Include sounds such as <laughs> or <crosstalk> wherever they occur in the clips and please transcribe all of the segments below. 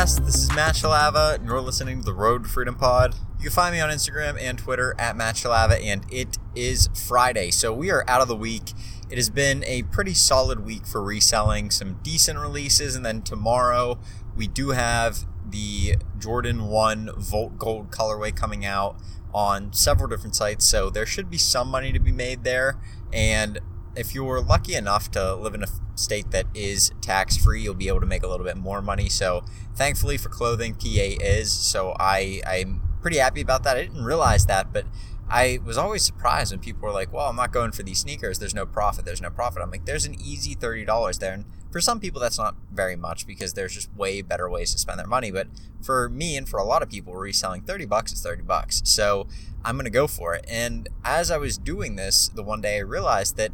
Podcast? This is Matt Shalava, and you're listening to the Road to Freedom Pod. You can find me on Instagram and Twitter at Matt Shalava, and it is Friday, so we are out of the week. It has been a pretty solid week for reselling, some decent releases, and then tomorrow we do have the Jordan 1 Volt Gold colorway coming out on several different sites, so there should be some money to be made there. And if you're lucky enough to live in a state that is tax free, you'll be able to make a little bit more money. So, thankfully for clothing, PA is. So, I, I'm pretty happy about that. I didn't realize that, but I was always surprised when people were like, well, I'm not going for these sneakers. There's no profit. There's no profit. I'm like, there's an easy $30 there. And for some people, that's not very much because there's just way better ways to spend their money. But for me and for a lot of people, reselling 30 bucks is 30 bucks. So I'm going to go for it. And as I was doing this, the one day I realized that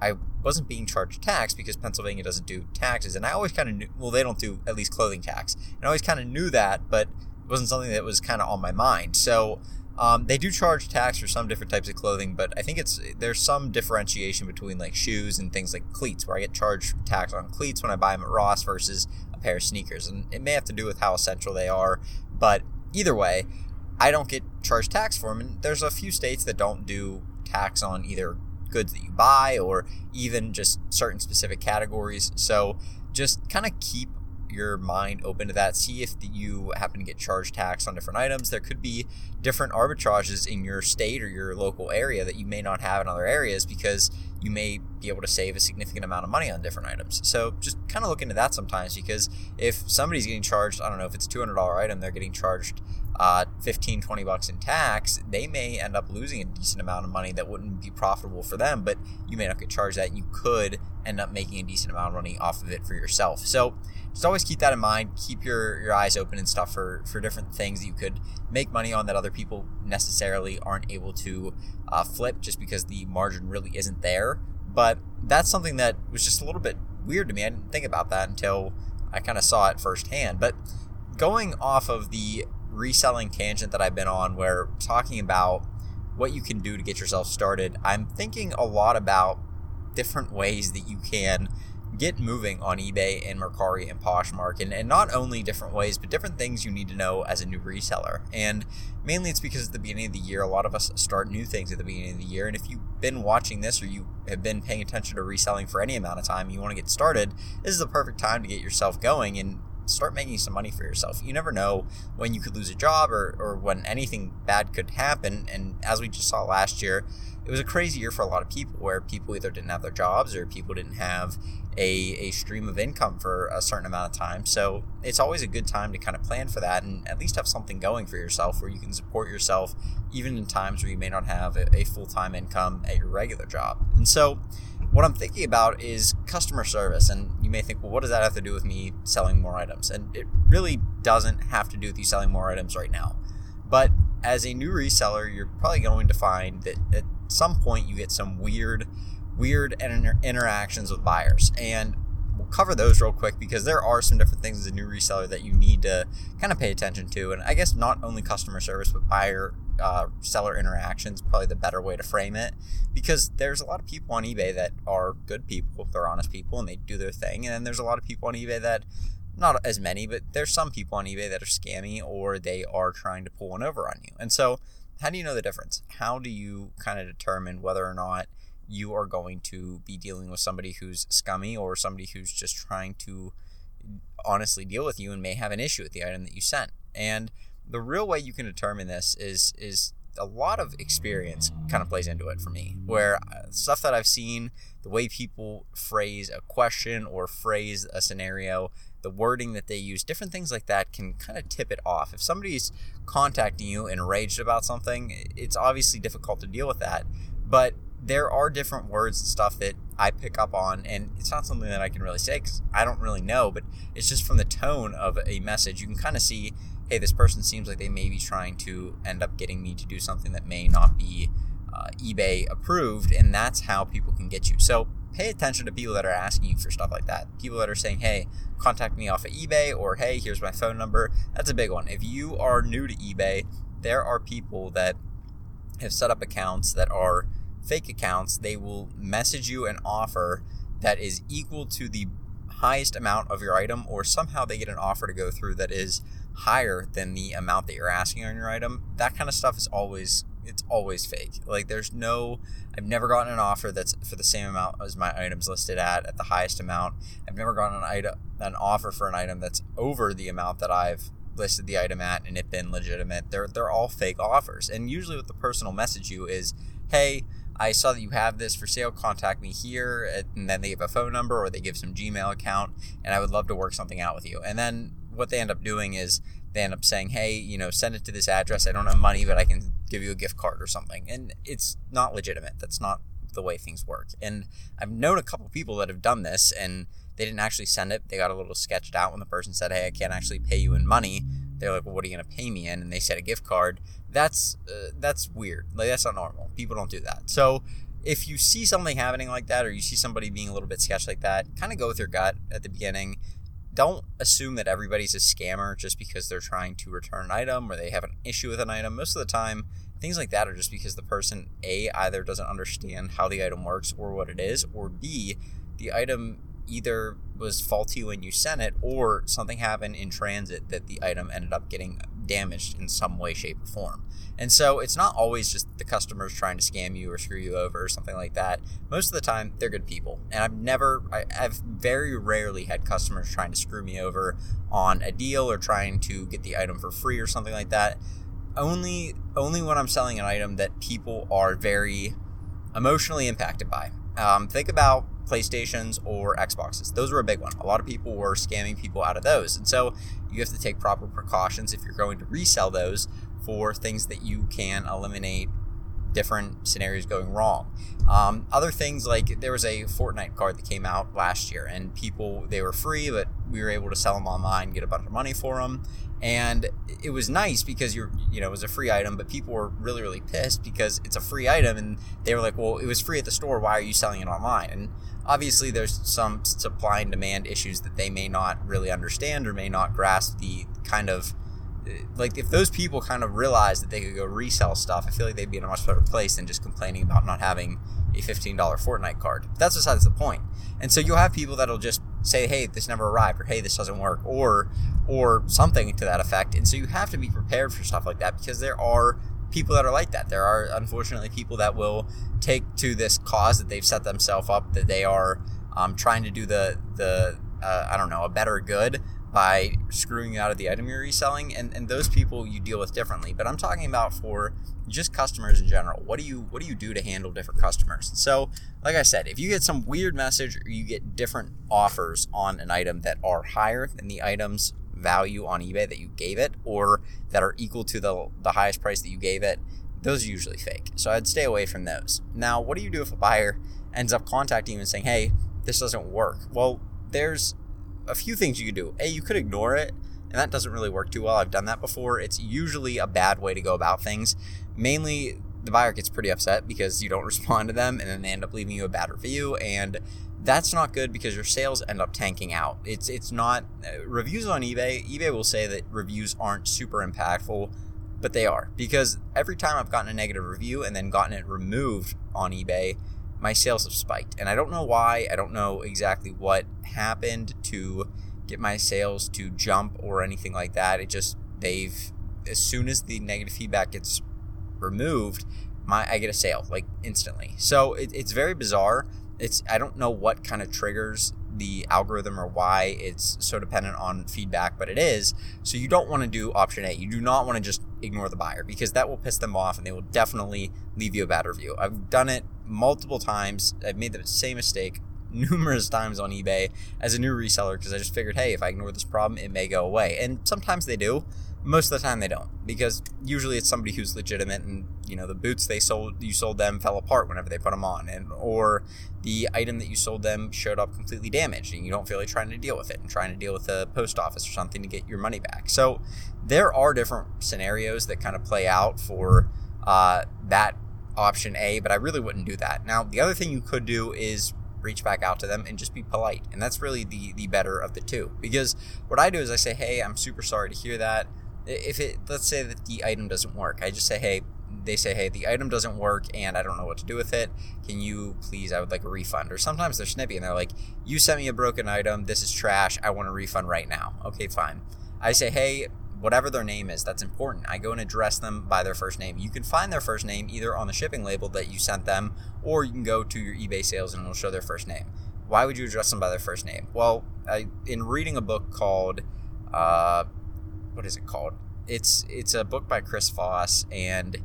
I wasn't being charged tax because Pennsylvania doesn't do taxes. And I always kind of knew, well, they don't do at least clothing tax. And I always kind of knew that, but it wasn't something that was kind of on my mind. So um, they do charge tax for some different types of clothing, but I think it's there's some differentiation between like shoes and things like cleats, where I get charged tax on cleats when I buy them at Ross versus a pair of sneakers, and it may have to do with how essential they are. But either way, I don't get charged tax for them, and there's a few states that don't do tax on either goods that you buy or even just certain specific categories. So just kind of keep your mind open to that. See if you happen to get charged tax on different items. There could be different arbitrages in your state or your local area that you may not have in other areas because you may be able to save a significant amount of money on different items. So just kind of look into that sometimes because if somebody's getting charged, I don't know if it's a $200 item, they're getting charged uh, 15, 20 bucks in tax, they may end up losing a decent amount of money that wouldn't be profitable for them, but you may not get charged that. And you could end up making a decent amount of money off of it for yourself. So just always keep that in mind. Keep your, your eyes open and stuff for, for different things that you could make money on that other people necessarily aren't able to uh, flip just because the margin really isn't there. But that's something that was just a little bit weird to me. I didn't think about that until I kind of saw it firsthand. But going off of the reselling tangent that I've been on where talking about what you can do to get yourself started, I'm thinking a lot about different ways that you can get moving on eBay and Mercari and Poshmark, and, and not only different ways, but different things you need to know as a new reseller. And mainly it's because at the beginning of the year, a lot of us start new things at the beginning of the year. And if you've been watching this or you have been paying attention to reselling for any amount of time, you want to get started, this is the perfect time to get yourself going and start making some money for yourself. You never know when you could lose a job or, or when anything bad could happen. And as we just saw last year, it was a crazy year for a lot of people where people either didn't have their jobs or people didn't have a, a stream of income for a certain amount of time. So it's always a good time to kind of plan for that and at least have something going for yourself where you can support yourself even in times where you may not have a, a full time income at your regular job. And so what I'm thinking about is customer service. And you may think, well, what does that have to do with me selling more items? And it really doesn't have to do with you selling more items right now. But as a new reseller, you're probably going to find that at some point you get some weird, weird inter- interactions with buyers. And we'll cover those real quick because there are some different things as a new reseller that you need to kind of pay attention to. And I guess not only customer service, but buyer uh, seller interactions probably the better way to frame it. Because there's a lot of people on ebay that are good people they're honest people and they do their thing. And then there's a lot of people on ebay that not as many but there's some people on ebay that are scammy or they are trying to pull one over on you. And so how do you know the difference? How do you kind of determine whether or not you are going to be dealing with somebody who's scummy or somebody who's just trying to honestly deal with you and may have an issue with the item that you sent? And the real way you can determine this is is a lot of experience kind of plays into it for me where uh, stuff that i've seen the way people phrase a question or phrase a scenario the wording that they use different things like that can kind of tip it off if somebody's contacting you enraged about something it's obviously difficult to deal with that but there are different words and stuff that I pick up on, and it's not something that I can really say because I don't really know, but it's just from the tone of a message. You can kind of see hey, this person seems like they may be trying to end up getting me to do something that may not be uh, eBay approved, and that's how people can get you. So pay attention to people that are asking you for stuff like that. People that are saying, hey, contact me off of eBay, or hey, here's my phone number. That's a big one. If you are new to eBay, there are people that have set up accounts that are fake accounts. They will message you an offer that is equal to the highest amount of your item, or somehow they get an offer to go through that is higher than the amount that you're asking on your item, that kind of stuff is always it's always fake. Like there's no I've never gotten an offer that's for the same amount as my items listed at at the highest amount. I've never gotten an item an offer for an item that's over the amount that I've listed the item at and it been legitimate. They're they're all fake offers. And usually what the personal message you is, "Hey, I saw that you have this for sale. Contact me here." And then they give a phone number or they give some Gmail account, and I would love to work something out with you. And then what they end up doing is they end up saying, "Hey, you know, send it to this address. I don't have money, but I can give you a gift card or something." And it's not legitimate. That's not the way things work. And I've known a couple people that have done this and they didn't actually send it. They got a little sketched out when the person said, "Hey, I can't actually pay you in money." They're like, "Well, what are you going to pay me in?" And they said a gift card. That's uh, that's weird. Like that's not normal. People don't do that. So if you see something happening like that, or you see somebody being a little bit sketched like that, kind of go with your gut at the beginning. Don't assume that everybody's a scammer just because they're trying to return an item or they have an issue with an item. Most of the time, things like that are just because the person a either doesn't understand how the item works or what it is, or b the item either was faulty when you sent it or something happened in transit that the item ended up getting damaged in some way, shape, or form. And so it's not always just the customers trying to scam you or screw you over or something like that. Most of the time, they're good people. And I've never, I, have very rarely had customers trying to screw me over on a deal or trying to get the item for free or something like that. Only, only when I'm selling an item that people are very emotionally impacted by. Um, think about PlayStations or Xboxes. Those were a big one. A lot of people were scamming people out of those. And so you have to take proper precautions if you're going to resell those for things that you can eliminate different scenarios going wrong. Um, other things like there was a Fortnite card that came out last year, and people they were free, but we were able to sell them online, get a bunch of money for them, and it was nice because you're you know it was a free item, but people were really really pissed because it's a free item, and they were like, well, it was free at the store, why are you selling it online? And obviously there's some supply and demand issues that they may not really understand or may not grasp the kind of eh, like if those people kind of realized that they could go resell stuff, I feel like they'd be in a much better place than just complaining about not having a $15 Fortnite card. That's besides the point. And so you'll have people that'll just say, "Hey, this never arrived," or "Hey, this doesn't work," or or something to that effect. And so you have to be prepared for stuff like that because there are people that are like that. There are unfortunately people that will take to this cause that they've set themselves up that they are um, trying to do the the uh, I don't know a better good by screwing out of the item you're reselling and, and those people you deal with differently. But i'm talking about for just customers in general. What do you what do you do to handle different customers? So like i said if you get some weird message or you get different offers on an item that are higher than the item's value on ebay that you gave it or that are equal to the, the highest price that you gave it those are usually fake. So i'd stay away from those. Now what do you do if a buyer ends up contacting you and saying hey this doesn't work. Well there's a few things you could do. A, you could ignore it, and that doesn't really work too well. I've done that before. It's usually a bad way to go about things. Mainly, the buyer gets pretty upset because you don't <laughs> respond to them, and then they end up leaving you a bad review, and that's not good because your sales end up tanking out. It's it's not uh, reviews on eBay. eBay will say that reviews aren't super impactful, but they are because every time I've gotten a negative review and then gotten it removed on eBay, my sales have spiked. And I don't know why. I don't know exactly what happened to get my sales to jump or anything like that. It just, they've, as soon as the negative feedback gets removed, my I get a sale like instantly. So it, it's very bizarre. It's I don't know what kind of triggers the algorithm or why it's so dependent on feedback, but it is. So you don't want to do option A. You do not want to just ignore the buyer because that will piss them off and they will definitely leave you a bad review. I've done it multiple times. I've made the same mistake <laughs> numerous times on eBay as a new reseller because I just figured, hey, if I ignore this problem, it may go away. And sometimes they do. Most of the time they don't because usually it's somebody who's legitimate and you know the boots they sold you sold them fell apart whenever they put them on and or the item that you sold them showed up completely damaged and you don't feel like trying to deal with it and trying to deal with the post office or something to get your money back. So there are different scenarios that kind of play out for uh, that option A, but I really wouldn't do that. Now, the other thing you could do is reach back out to them and just be polite. And that's really the the better of the two. Because what I do is I say, "Hey, I'm super sorry to hear that. If it let's say that the item doesn't work, I just say, "Hey, they say, hey, the item doesn't work and I don't know what to do with it. Can you please, I would like a refund. Or sometimes they're snippy and they're like, you sent me a broken item. This is trash. I want a refund right now. Okay, fine. I say, hey, whatever their name is, that's important. I go and address them by their first name. You can find their first name either on the shipping label that you sent them, or you can go to your eBay sales and it'll show their first name. Why would you address them by their first name? Well, I, in reading a book called, uh, what is it called? It's it's a book by Chris Voss, and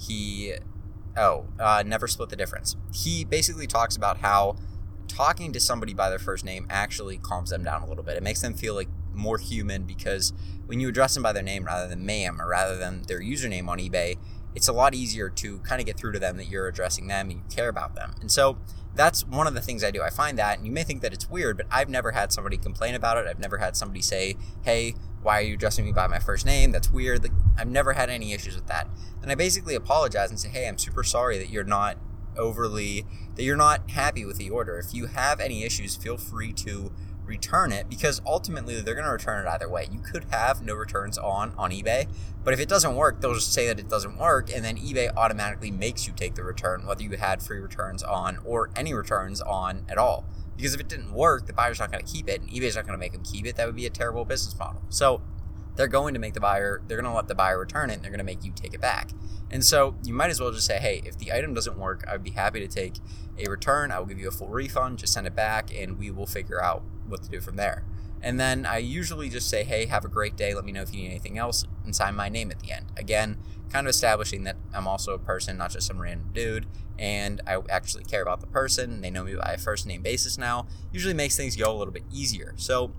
he, oh, uh, never split the difference. He basically talks about how talking to somebody by their first name actually calms them down a little bit. It makes them feel like more human because when you address them by their name rather than ma'am or rather than their username on eBay, it's a lot easier to kind of get through to them that you're addressing them and you care about them. And so that's one of the things I do. I find that, and you may think that it's weird, but I've never had somebody complain about it. I've never had somebody say, hey, why are you addressing me by my first name? That's weird. Like, I've never had any issues with that. And I basically apologize and say, hey, I'm super sorry that you're not overly, that you're not happy with the order. If you have any issues, feel free to return it because ultimately they're going to return it either way. You could have no returns on on eBay, but if it doesn't work, they'll just say that it doesn't work and then eBay automatically makes you take the return whether you had free returns on or any returns on at all. Because if it didn't work, the buyer's not going to keep it and eBay's not going to make them keep it. That would be a terrible business model. So, they're going to make the buyer, they're going to let the buyer return it and they're going to make you take it back. And so you might as well just say, hey, if the item doesn't work, I'd be happy to take a return. I will give you a full refund, just send it back, and we will figure out what to do from there. And then I usually just say, hey, have a great day. Let me know if you need anything else and sign my name at the end. Again, kind of establishing that I'm also a person, not just some random dude, and I actually care about the person. They know me by a first name basis now. Usually makes things go a little bit easier. So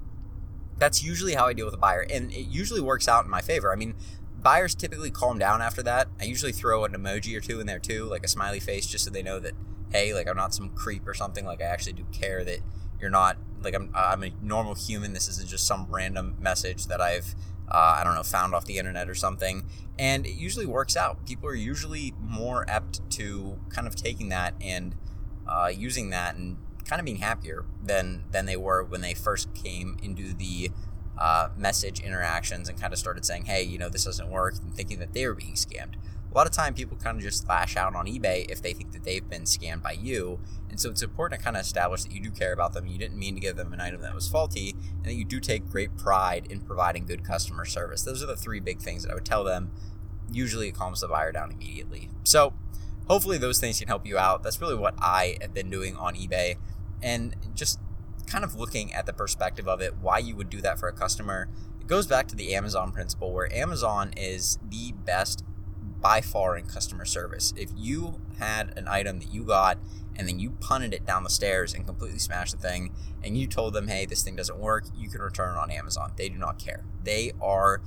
that's usually how I deal with a buyer, and it usually works out in my favor. I mean, buyers typically calm down after that. I usually throw an emoji or two in there too, like a smiley face, just so they know that hey, like I'm not some creep or something. Like I actually do care that you're not like I'm. I'm a normal human. This isn't just some random message that I've uh, I don't know found off the internet or something. And it usually works out. People are usually more apt to kind of taking that and uh, using that and kind of being happier than than they were when they first came into the uh, message interactions and kind of started saying, "Hey, you know, this doesn't work," and thinking that they were being scammed. A lot of time, people kind of just lash out on eBay if they think that they've been scammed by you, and so it's important to kind of establish that you do care about them. You didn't mean to give them an item that was faulty, and that you do take great pride in providing good customer service. Those are the three big things that I would tell them. Usually, it calms the buyer down immediately. So, hopefully, those things can help you out. That's really what I have been doing on eBay and just kind of looking at the perspective of it, why you would do that for a customer. It goes back to the Amazon principle where Amazon is the best by far in customer service. If you had an item that you got and then you punted it down the stairs and completely smashed the thing and you told them, hey, this thing doesn't work, you can return it on Amazon. They do not care. They are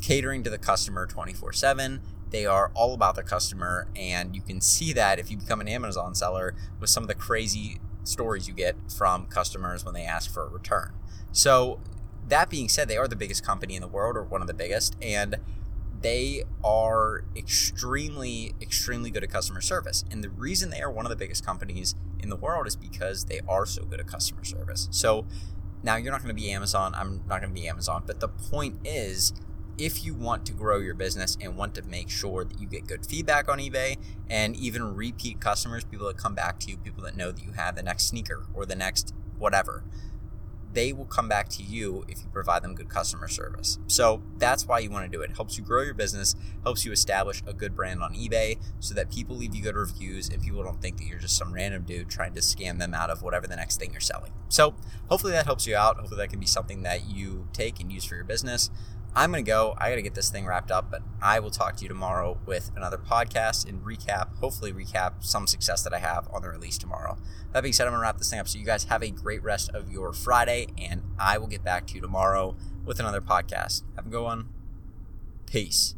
catering to the customer 24 7. They are all about the customer, and you can see that if you become an Amazon seller with some of the crazy stories you get from customers when they ask for a return. So, that being said, they are the biggest company in the world, or one of the biggest, and they are extremely, extremely good at customer service. And the reason they are one of the biggest companies in the world is because they are so good at customer service. So, now you're not going to be Amazon, I'm not going to be Amazon, but the point is if you want to grow your business and want to make sure that you get good feedback on eBay and even repeat customers, people that come back to you, people that know that you have the next sneaker or the next whatever, they will come back to you if you provide them good customer service. So that's why you want to do it. it. Helps you grow your business, helps you establish a good brand on eBay so that people leave you good reviews and people don't think that you're just some random dude trying to scam them out of whatever the next thing you're selling. So hopefully that helps you out. Hopefully that can be something that you take and use for your business. I'm going to go. I got to get this thing wrapped up, but I will talk to you tomorrow with another podcast and recap, hopefully, recap some success that I have on the release tomorrow. That being said, I'm going to wrap this thing up. So, you guys have a great rest of your Friday, and I will get back to you tomorrow with another podcast. Have a good one. Peace.